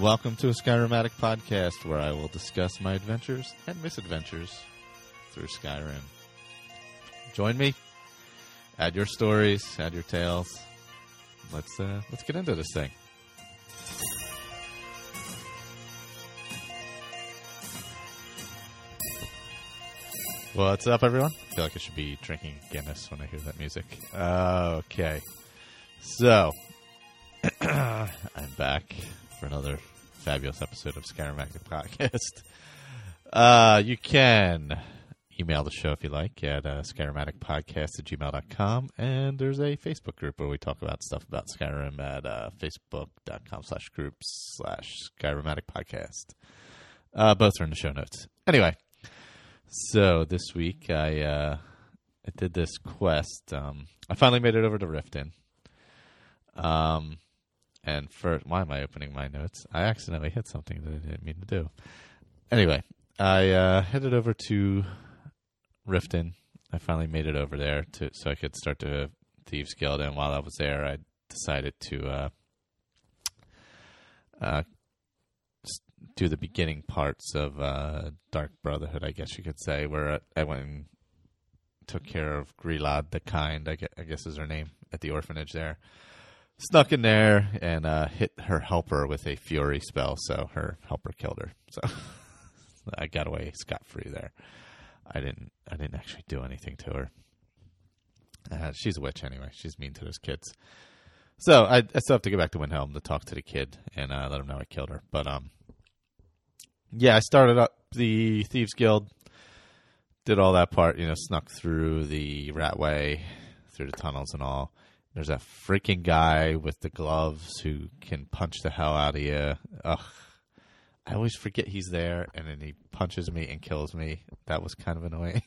Welcome to a Skyrim Addict podcast where I will discuss my adventures and misadventures through Skyrim. Join me. Add your stories, add your tales. Let's uh, let's get into this thing. What's up, everyone? I feel like I should be drinking Guinness when I hear that music. Okay, so I'm back for another fabulous episode of Skyrim Addict Podcast. Uh, you can email the show if you like at uh, skyrimaddictpodcast at gmail.com. And there's a Facebook group where we talk about stuff about Skyrim at uh, facebook.com slash groups slash Skyrim Addict Podcast. Uh, both are in the show notes. Anyway, so this week I uh, I did this quest. Um, I finally made it over to Riften. Um, and for why am I opening my notes? I accidentally hit something that I didn't mean to do. Anyway, I uh, headed over to Riften. I finally made it over there to so I could start the Thieves Guild. And while I was there, I decided to uh, uh, do the beginning parts of uh, Dark Brotherhood, I guess you could say, where I went and took care of Grelod the Kind, I guess is her name, at the orphanage there. Snuck in there and uh, hit her helper with a Fury spell, so her helper killed her. So I got away scot free there. I didn't. I didn't actually do anything to her. Uh, she's a witch anyway. She's mean to those kids. So I, I still have to go back to Windhelm to talk to the kid and uh, let him know I killed her. But um, yeah, I started up the Thieves Guild, did all that part. You know, snuck through the Ratway, through the tunnels and all. There's that freaking guy with the gloves who can punch the hell out of you. Ugh. I always forget he's there, and then he punches me and kills me. That was kind of annoying.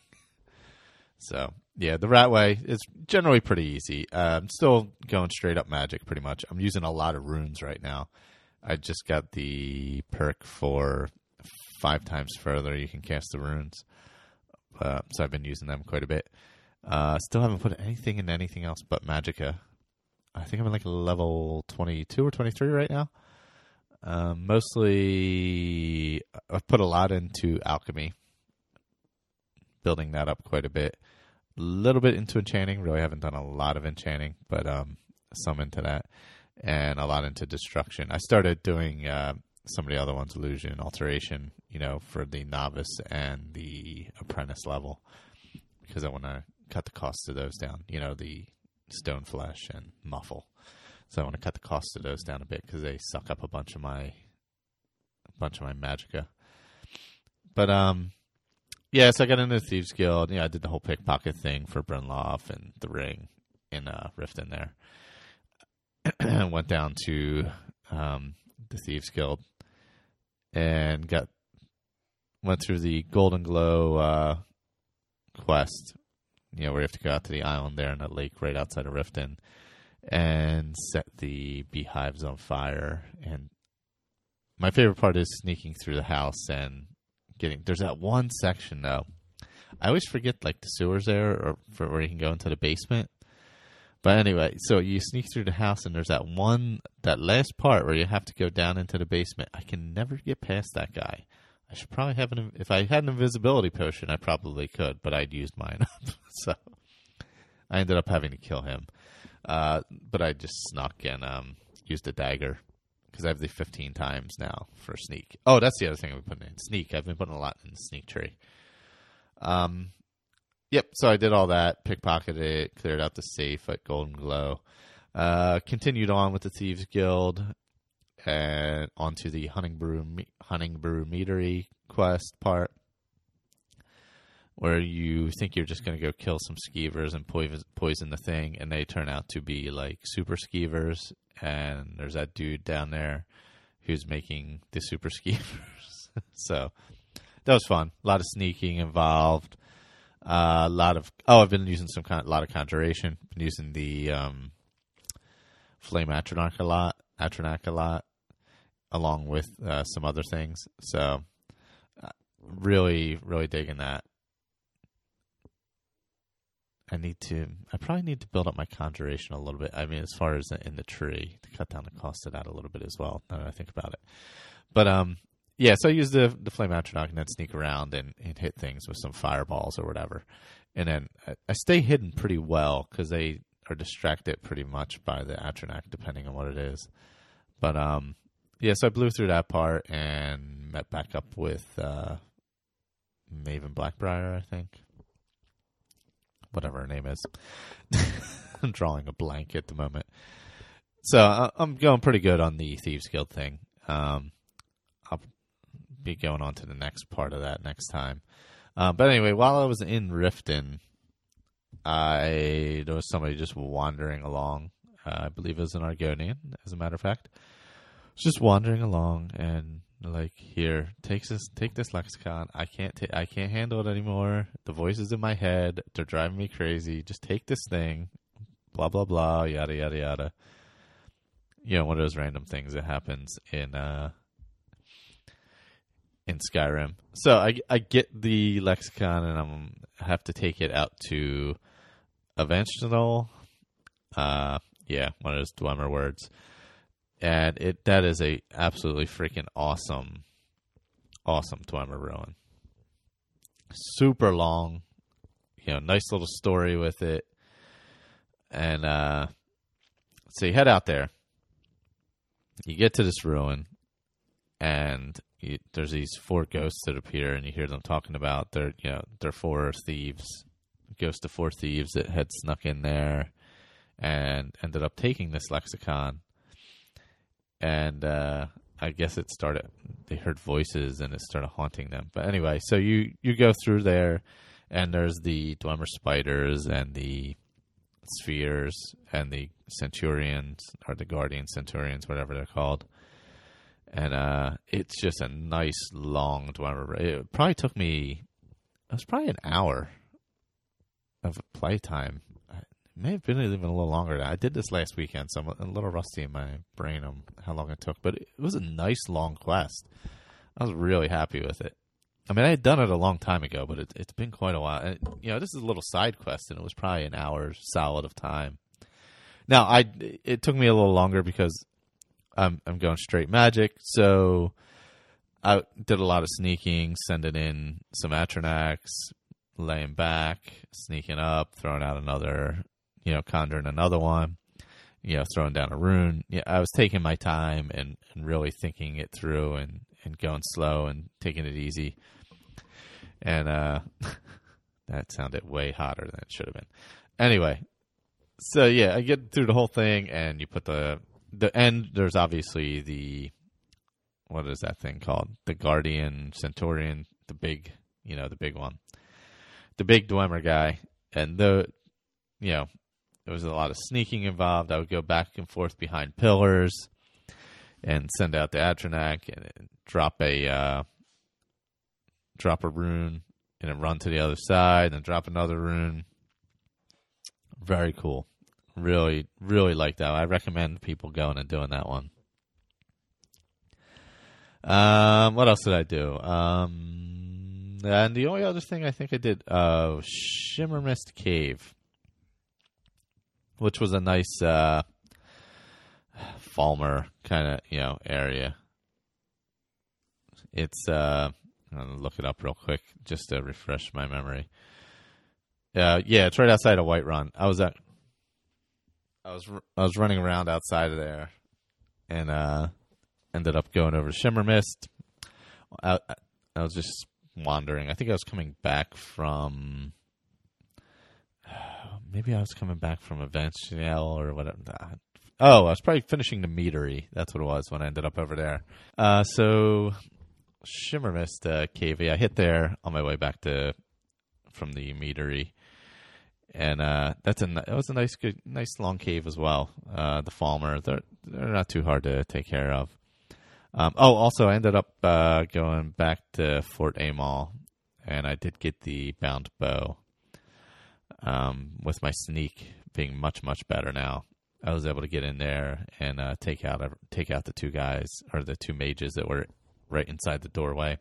so yeah, the Ratway is generally pretty easy. Uh, I'm still going straight up magic, pretty much. I'm using a lot of runes right now. I just got the perk for five times further. You can cast the runes, uh, so I've been using them quite a bit. Uh, still haven't put anything in anything else but Magicka. I think I'm in like level 22 or 23 right now. Um, mostly, I've put a lot into alchemy, building that up quite a bit. A little bit into enchanting. Really haven't done a lot of enchanting, but um, some into that, and a lot into destruction. I started doing uh, some of the other ones, illusion, alteration, you know, for the novice and the apprentice level, because I want to cut the cost of those down. You know, the stone flesh and muffle. So I want to cut the cost of those down a bit because they suck up a bunch of my a bunch of my Magicka. But um, yeah, so I got into the Thieves Guild. Yeah, I did the whole pickpocket thing for Brynjolf and the ring in uh, Riften there. Went down to um, the Thieves Guild and got went through the Goldenglow uh, quest. You know, where you have to go out to the island there in that lake right outside of Riften and set the beehives on fire. And my favorite part is sneaking through the house and getting. There's that one section though. I always forget like the sewers there, or for where you can go into the basement. But anyway, so you sneak through the house, and there's that one, that last part where you have to go down into the basement. I can never get past that guy. I should probably have an. If I had an invisibility potion, I probably could, but I'd used mine up. so I ended up having to kill him. Uh, but I just snuck and um, used a dagger because I have the 15 times now for sneak. Oh, that's the other thing I've been putting in sneak. I've been putting a lot in sneak tree. Um, yep. So I did all that, pickpocketed it, cleared out the safe at Goldenglow. Uh, continued on with the Thieves Guild, and onto the Honningbrew hunting brew meadery quest part, where you think you're just going to go kill some skeevers and poison poison the thing, and they turn out to be like super skeevers. And there's that dude down there who's making the super skeevers. so that was fun. A lot of sneaking involved. Uh, a lot of oh, I've been using some kind, a lot of conjuration. Been using the um, flame atronach a lot, atronach a lot, along with uh, some other things. So, uh, really, really digging that. I need to. I probably need to build up my conjuration a little bit. I mean, as far as in the tree, to cut down the cost of that a little bit as well. Now that I think about it, but um, yeah, so I use the the flame atronach and then sneak around and, and hit things with some fireballs or whatever, and then I, I stay hidden pretty well because they are distracted pretty much by the atronach depending on what it is. But um, yeah, so I blew through that part and met back up with uh, Maven Blackbriar, I think, whatever her name is. I'm drawing a blank at the moment. So uh, I'm going pretty good on the Thieves Guild thing. Um, I'll be going on to the next part of that next time. Uh, but anyway, while I was in Riften, I there was somebody just wandering along. Uh, I believe it was an Argonian, as a matter of fact. Just wandering along and like, here, take this, take this lexicon. I can't, ta- I can't handle it anymore. The voices in my head, they're driving me crazy. Just take this thing. Blah blah blah. Yada yada yada. You know, one of those random things that happens in uh, in Skyrim. So I, I get the lexicon and I'm have to take it out to Avanchnzel. Uh, yeah, one of those Dwemer words, and it that is a absolutely freaking awesome, awesome Dwemer ruin. Super long, you know, nice little story with it, and uh, so you head out there. You get to this ruin, and you, there's these four ghosts that appear, and you hear them talking about they're you know they're four thieves, ghost of four thieves that had snuck in there, and ended up taking this lexicon. And uh, I guess it started. They heard voices, and it started haunting them. But anyway, so you you go through there, and there's the Dwemer spiders and the spheres and the centurions or the guardian centurions, whatever they're called and uh, it's just a nice long Dwemer. It probably took me. It was probably an hour of playtime. May have been even a little longer. I did this last weekend, so I'm a little rusty in my brain on how long it took. But it was a nice long quest. I was really happy with it. I mean, I had done it a long time ago, but it, has been quite a while. And, you know, this is a little side quest, and it was probably an hour solid of time. Now, I it took me a little longer because I'm I'm going straight magic. So I did a lot of sneaking, sending in some atronachs, laying back, sneaking up, throwing out another, you know, conjuring another one, you know, throwing down a rune. Yeah, I was taking my time and, and really thinking it through and, and going slow and taking it easy. And uh that sounded way hotter than it should have been. Anyway, so yeah, I get through the whole thing and you put the the end there's obviously the what is that thing called? The Guardian Centurion, the big you know, the big one. The big Dwemer guy. And the you know, there was a lot of sneaking involved. I would go back and forth behind pillars and send out the Atronach and drop a uh, drop a rune and then run to the other side and drop another rune. Very cool. Really, really like that. I recommend people going and doing that one. Um, what else did I do? Um, and the only other thing I think I did, uh, Shimmermist Cave, which was a nice, uh, Falmer kind of, you know, area. It's, uh, gonna look it up real quick just to refresh my memory. Uh, yeah, it's right outside of Whiterun. I was at I was I was running around outside of there, and uh, ended up going over Shimmermist. I, I was just wandering. I think I was coming back from. Maybe I was coming back from Avanchnzel or whatever. Oh, I was probably finishing the meadery. That's what it was when I ended up over there. Uh, so Shimmermist uh, KV, I hit there on my way back to from the meadery, and uh, that's a it was a nice good nice long cave as well. Uh, the Falmer, they're they're not too hard to take care of. Um, oh, also, I ended up uh, going back to Fort Amol, and I did get the bound bow. Um, with my sneak being much much better now, I was able to get in there and uh, take out take out the two guys or the two mages that were right inside the doorway.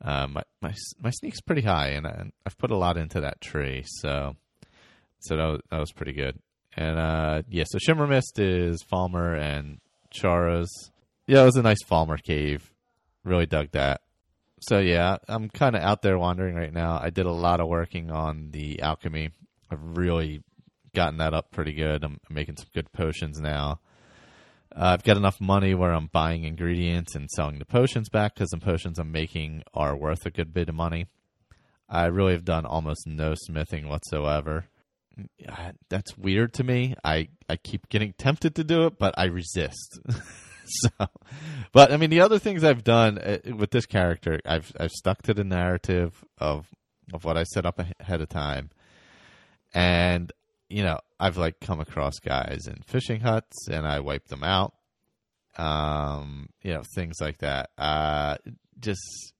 Um, my, my my sneak's pretty high, and I, have put a lot into that tree, so so that was, that was pretty good. And uh, yeah, so Shimmermist is Falmer and Chaurus. Yeah, it was a nice Falmer cave. Really dug that. So yeah, I'm kind of out there wandering right now. I did a lot of working on the alchemy. I've really gotten that up pretty good. I'm making some good potions now. Uh, I've got enough money where I'm buying ingredients and selling the potions back because the potions I'm making are worth a good bit of money. I really have done almost no smithing whatsoever. That's weird to me. I, I keep getting tempted to do it, but I resist. so, but I mean, the other things I've done uh, with this character, I've I've stuck to the narrative of of what I set up ahead of time, and you know, I've like come across guys in fishing huts and I wipe them out. Um, you know, things like that. Uh, just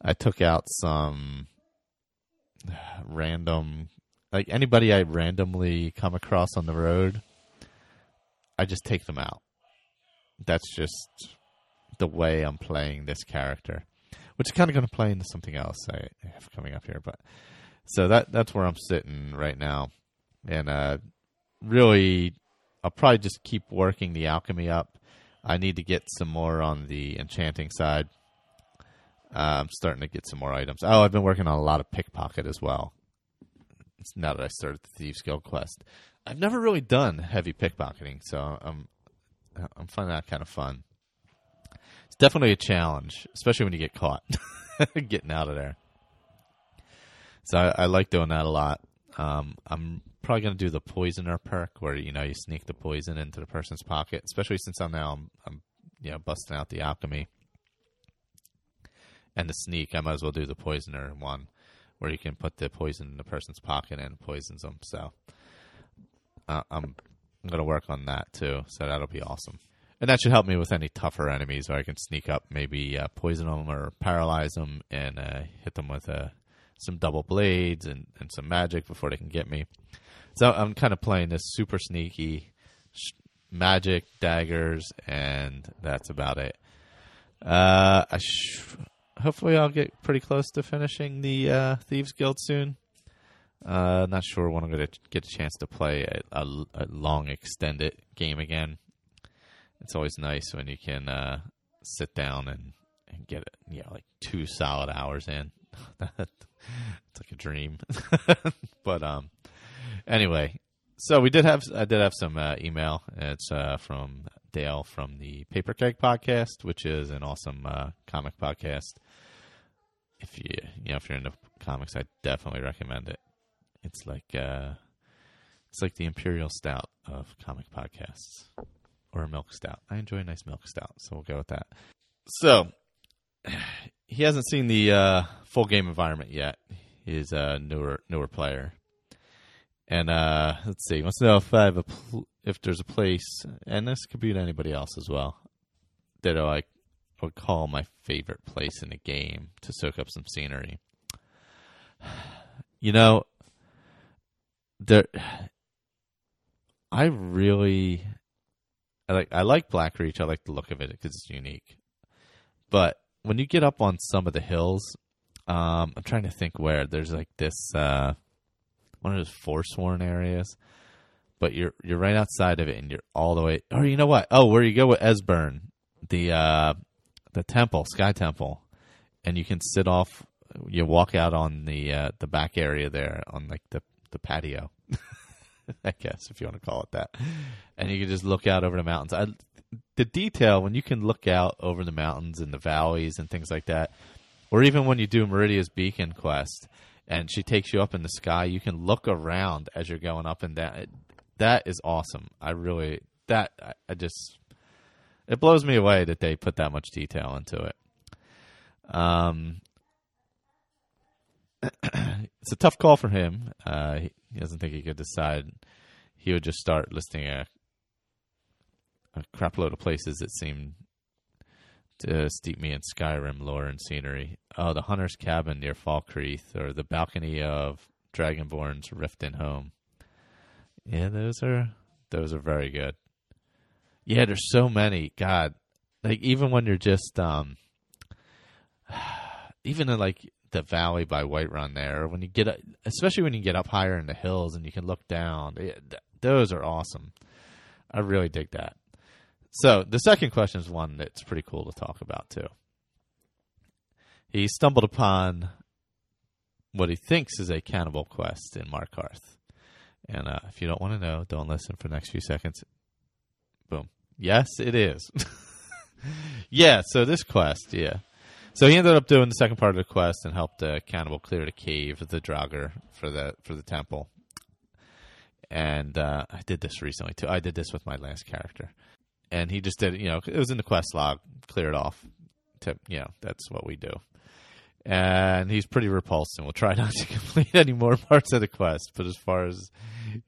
I took out some random, like anybody I randomly come across on the road. I just take them out. That's just the way I'm playing this character, which is kind of going to play into something else I have coming up here. But so that that's where I'm sitting right now and uh, really, I'll probably just keep working the alchemy up. I need to get some more on the enchanting side. Uh, I'm starting to get some more items. Oh, I've been working on a lot of pickpocket as well. Now that I started the Thieves Guild quest, I've never really done heavy pickpocketing, so I'm I'm finding that kind of fun. It's definitely a challenge, especially when you get caught getting out of there. So I, I like doing that a lot. Um, I'm probably going to do the poisoner perk where you know you sneak the poison into the person's pocket, especially since I'm now I'm, I'm you know busting out the alchemy and the sneak. I might as well do the poisoner one where you can put the poison in the person's pocket and poisons them. So uh, I'm I'm going to work on that too. So that'll be awesome. And that should help me with any tougher enemies where I can sneak up, maybe uh, poison them or paralyze them, and uh, hit them with uh, some double blades and, and some magic before they can get me. So I'm kind of playing this super sneaky sh- magic daggers, and that's about it. Uh, sh- hopefully, I'll get pretty close to finishing the uh, Thieves Guild soon. Uh, not sure when I'm going to get a chance to play a, a, a, long extended game again. It's always nice when you can uh, sit down and, and get it, you know, like two solid hours in. it's like a dream. but um, Anyway, so we did have I did have some uh, email. It's uh, from Dale from the Paper Keg podcast, which is an awesome uh, comic podcast. If you you know if you're into comics, I definitely recommend it. It's like uh, it's like the imperial stout of comic podcasts, or a milk stout. I enjoy a nice milk stout, so we'll go with that. So he hasn't seen the uh, full game environment yet. He's a newer newer player, and uh, let's see, wants to know if I have a pl- if there's a place, and this could be to anybody else as well, that I would call my favorite place in a game to soak up some scenery. You know, there, I really, I like I like Blackreach. I like the look of it because it's unique. But when you get up on some of the hills, um, I'm trying to think where there's like this. Uh, one of those forsworn areas, but you're you're right outside of it, and you're all the way. Or you know what? Oh, where you go with Esbern, the uh, the temple, Sky Temple, and you can sit off. You walk out on the uh, the back area there on like the the patio, I guess if you want to call it that, and you can just look out over the mountains. I, the detail when you can look out over the mountains and the valleys and things like that, or even when you do Meridia's Beacon quest and she takes you up in the sky. You can look around as you're going up and down. That is awesome. I really that I, I just it blows me away that they put that much detail into it. Um, it's a tough call for him. Uh, he, doesn't think he could decide. He would just start listing a, a crap load of places that seemed to steep me in Skyrim lore and scenery. Oh, the Hunter's Cabin near Falkreath, or the balcony of Dragonborn's Riften Home. Yeah, those are those are very good. Yeah, there's so many. God, like even when you're just um, even in like the valley by Whiterun there, when you get especially when you get up higher in the hills and you can look down, it, those are awesome. I really dig that. So the second question is one that's pretty cool to talk about too. He stumbled upon what he thinks is a cannibal quest in Markarth. And uh, if you don't want to know, don't listen for the next few seconds. Boom. Yes, it is. yeah, so this quest, yeah. So he ended up doing the second part of the quest and helped the cannibal clear the cave of the Draugr for the for the temple. And uh, I did this recently too. I did this with my last character, and he just did. You know, it was in the quest log. Clear it off. To you know, that's what we do and he's pretty repulsed and will try not to complete any more parts of the quest. But as far as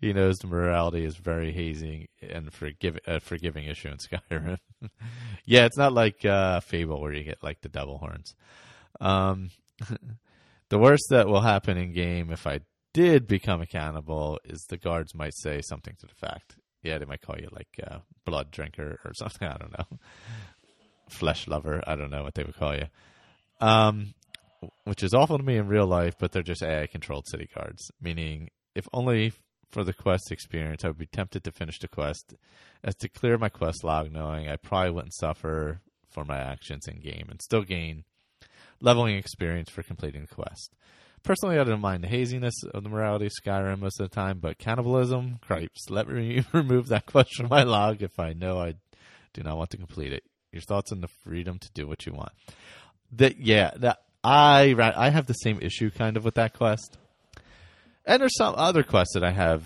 he knows, the morality is very hazy and forgive, a forgiving issue in Skyrim. yeah, it's not like uh, Fable where you get like the devil horns. Um, the worst that will happen in game if I did become a cannibal is the guards might say something to the fact. Yeah, they might call you like uh, blood drinker or something. I don't know. Flesh lover. I don't know what they would call you. Um, which is awful to me in real life, but they're just AI controlled city cards. Meaning, if only for the quest experience, I would be tempted to finish the quest as to clear my quest log, knowing I probably wouldn't suffer for my actions in game and still gain leveling experience for completing the quest. Personally, I don't mind the haziness of the morality of Skyrim most of the time, but cannibalism, cripes, let me remove that quest from my log if I know I do not want to complete it. Your thoughts on the freedom to do what you want. That yeah, that I I have the same issue kind of with that quest, and there's some other quests that I have,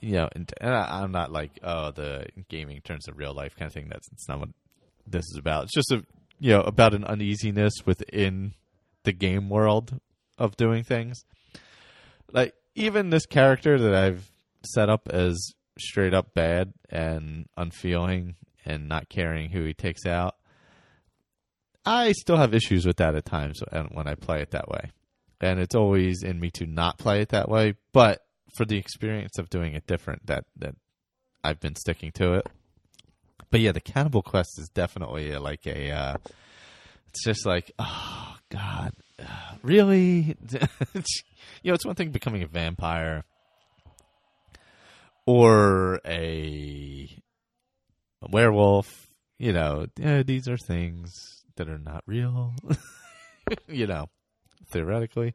you know, and, and I, am not like oh the gaming turns to real life kind of thing. That's it's not what this is about. It's just a you know about an uneasiness within the game world of doing things. Like even this character that I've set up as straight up bad and unfeeling and not caring who he takes out I still have issues with that at times when I play it that way. And it's always in me to not play it that way, but for the experience of doing it different that that I've been sticking to it. But yeah, the Cannibal Quest is definitely like a uh, it's just like oh god, really? you know, it's one thing becoming a vampire or a, werewolf, you know, yeah, these are things that are not real. you know, theoretically,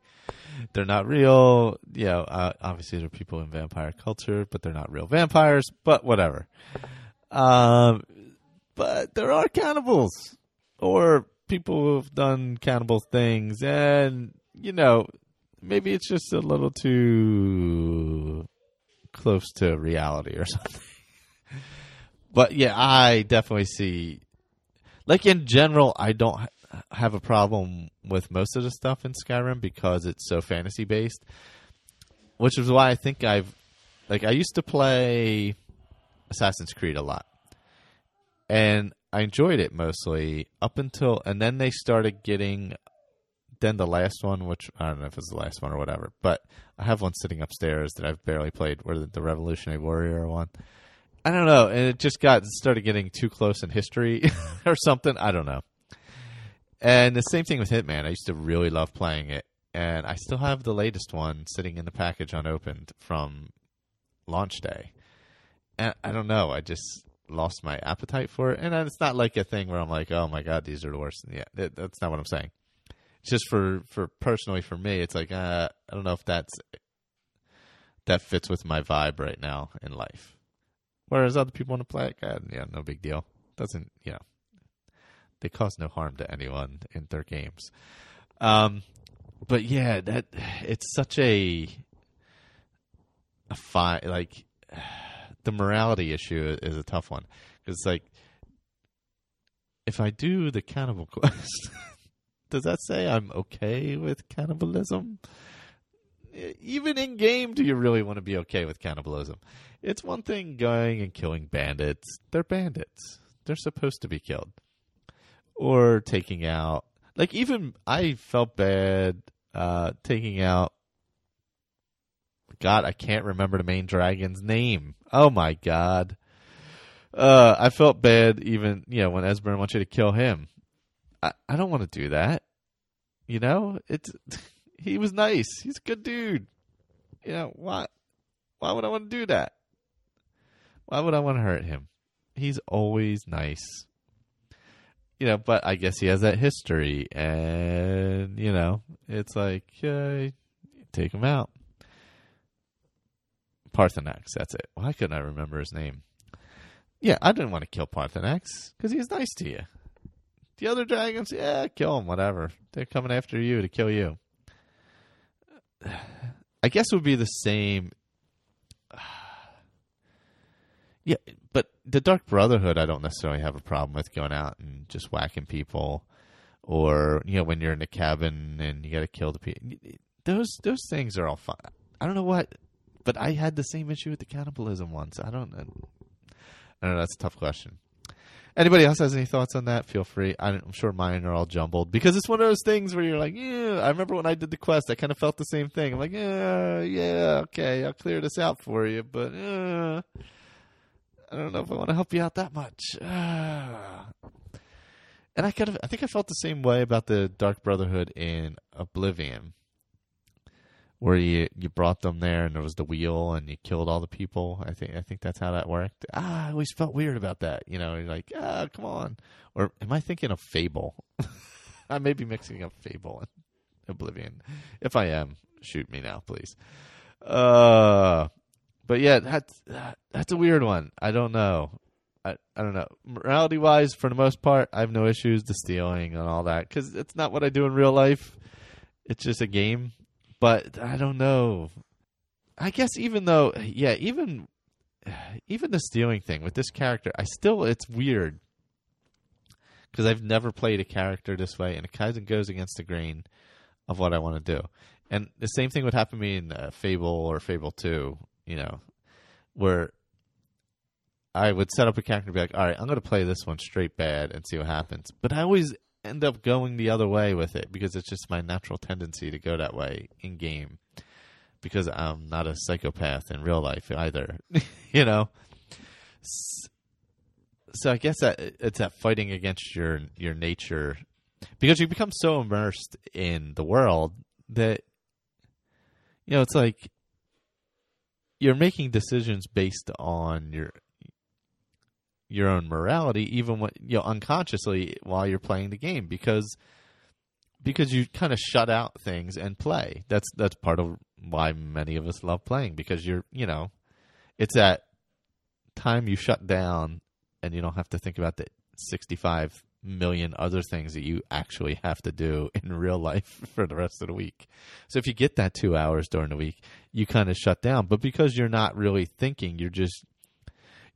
they're not real. You know, uh, obviously there are people in vampire culture, but they're not real vampires. But whatever. Um, but there are cannibals or people who've done cannibal things, and you know, maybe it's just a little too close to reality or something. but yeah, I definitely see like in general, I don't ha- have a problem with most of the stuff in Skyrim because it's so fantasy based, which is why I think I've like I used to play Assassin's Creed a lot, and I enjoyed it mostly up until and then they started getting then the last one, which I don't know if it's the last one or whatever, but I have one sitting upstairs that I've barely played, where the, the Revolutionary Warrior one. I don't know, and it just got started getting too close in history or something. I don't know. And the same thing with Hitman. I used to really love playing it, and I still have the latest one sitting in the package unopened from launch day. And I don't know, I just lost my appetite for it. And it's not like a thing where I'm like, oh my god, these are the worst. Yeah, that's not what I'm saying. It's just for for personally for me, it's like uh, I don't know if that's that fits with my vibe right now in life. Whereas other people want to play it, yeah, no big deal. Doesn't you know? They cause no harm to anyone in their games. Um, but yeah, that it's such a a fine like the morality issue is a tough one because like if I do the cannibal quest, does that say I'm okay with cannibalism? Even in game, do you really want to be okay with cannibalism? It's one thing going and killing bandits. They're bandits. They're supposed to be killed. Or taking out, like, even I felt bad uh, taking out. God, I can't remember the main dragon's name. Oh my God. Uh, I felt bad even, you know, when Esbern wants you to kill him. I, I don't want to do that. You know, it's he was nice. He's a good dude. You know, why why would I want to do that? Why would I want to hurt him? He's always nice. You know, but I guess he has that history and you know, it's like uh, take him out. Paarthurnax, that's it. Why couldn't I remember his name? Yeah, I didn't want to kill Paarthurnax because he's nice to you. The other dragons, yeah, kill them, whatever. They're coming after you to kill you. I guess it would be the same. Yeah, but the Dark Brotherhood, I don't necessarily have a problem with going out and just whacking people, or you know, when you're in a cabin and you got to kill the people. Those those things are all fun. I don't know what, but I had the same issue with the cannibalism once. I don't. I don't know. That's a tough question. Anybody else has any thoughts on that? Feel free. I'm sure mine are all jumbled because it's one of those things where you're like, yeah. I remember when I did the quest, I kind of felt the same thing. I'm like, yeah, yeah, okay, I'll clear this out for you, but uh, I don't know if I want to help you out that much. And I kind of, I think I felt the same way about the Dark Brotherhood in Oblivion where you you brought them there and there was the wheel and you killed all the people. I think I think that's how that worked. Ah, I always felt weird about that. You know, you're like, ah, come on. Or am I thinking of Fable? I may be mixing up Fable and Oblivion. If I am, shoot me now, please. Uh, but yeah, that's that's a weird one. I don't know. I, I don't know. Morality wise, for the most part, I have no issues to stealing and all that because it's not what I do in real life. It's just a game but I don't know. I guess even though, yeah, even even the stealing thing with this character, I still it's weird because I've never played a character this way, and it kind of goes against the grain of what I want to do. And the same thing would happen to me in uh, Fable or Fable Two, you know, where I would set up a character and be like, "All right, I'm going to play this one straight bad and see what happens." But I always end up going the other way with it because it's just my natural tendency to go that way in game because I'm not a psychopath in real life either, you know. So I guess that it's that fighting against your your nature because you become so immersed in the world that you know it's like you're making decisions based on your your own morality, even when you know unconsciously while you're playing the game, because because you kind of shut out things and play. That's that's part of why many of us love playing because you're you know it's that time you shut down and you don't have to think about the 65 million other things that you actually have to do in real life for the rest of the week. So if you get that 2 hours during the week, you kind of shut down, but because you're not really thinking, you're just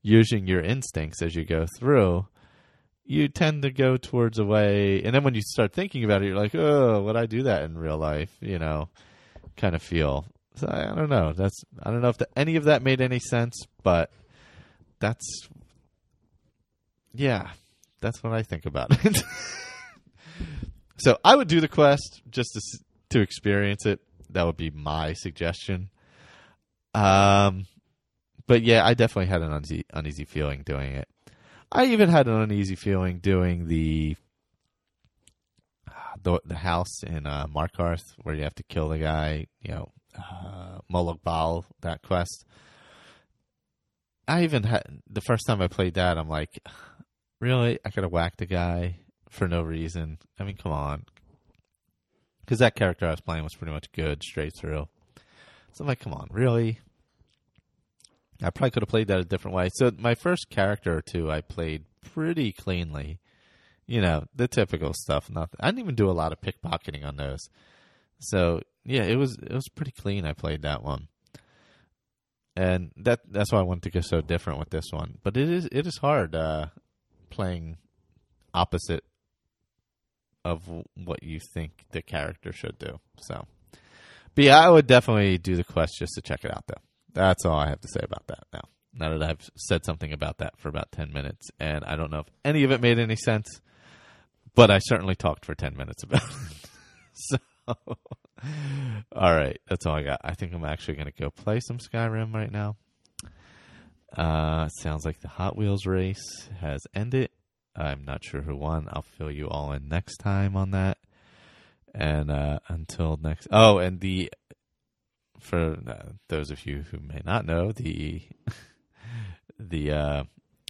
using your instincts as you go through, you tend to go towards a way. And then when you start thinking about it, you're like, oh, would I do that in real life? You know, kind of feel. So I, I don't know. That's I don't know if the, any of that made any sense, but that's yeah, that's what I think about it. so I would do the quest just to to experience it. That would be my suggestion. Um, but yeah, I definitely had an uneasy, uneasy feeling doing it. I even had an uneasy feeling doing the the, the house in uh, Markarth where you have to kill the guy. You know, uh, Molag Bal that quest. I even had the first time I played that. I'm like, really? I could have whacked the guy for no reason. I mean, come on. Because that character I was playing was pretty much good straight through. So I'm like, come on, really? I probably could have played that a different way. So my first character or two, I played pretty cleanly. You know, the typical stuff. Nothing. I didn't even do a lot of pickpocketing on those. So yeah, it was it was pretty clean. I played that one. and that that's why I wanted to go so different with this one. But it is it is hard uh, playing opposite of what you think the character should do. So, but yeah, I would definitely do the quest just to check it out, though. That's all I have to say about that now. Now that I've said something about that for about 10 minutes, and I don't know if any of it made any sense, but I certainly talked for 10 minutes about it. so, all right, that's all I got. I think I'm actually going to go play some Skyrim right now. Uh, sounds like the Hot Wheels race has ended. I'm not sure who won. I'll fill you all in next time on that. And uh, until next, oh, and the for uh, those of you who may not know, the the uh,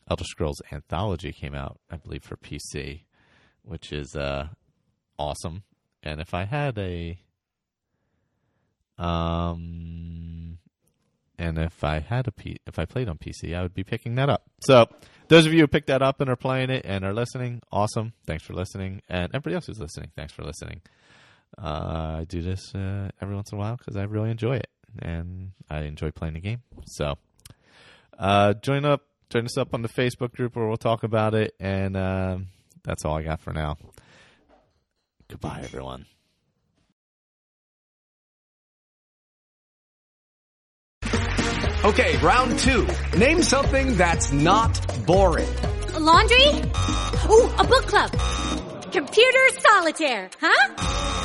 Elder Scrolls Anthology came out, I believe, for PC, which is uh, awesome. And if I had a um, and if I had a P, if I played on PC, I would be picking that up. So those of you who picked that up and are playing it and are listening, awesome. Thanks for listening, and everybody else who's listening, thanks for listening. Uh, I do this uh, every once in a while because I really enjoy it, and I enjoy playing the game. So uh, join up, join us up on the Facebook group where we'll talk about it, and um, that's all I got for now. Goodbye, everyone. Okay, round two. Name something that's not boring. A laundry? Ooh, a book club. Computer solitaire, huh?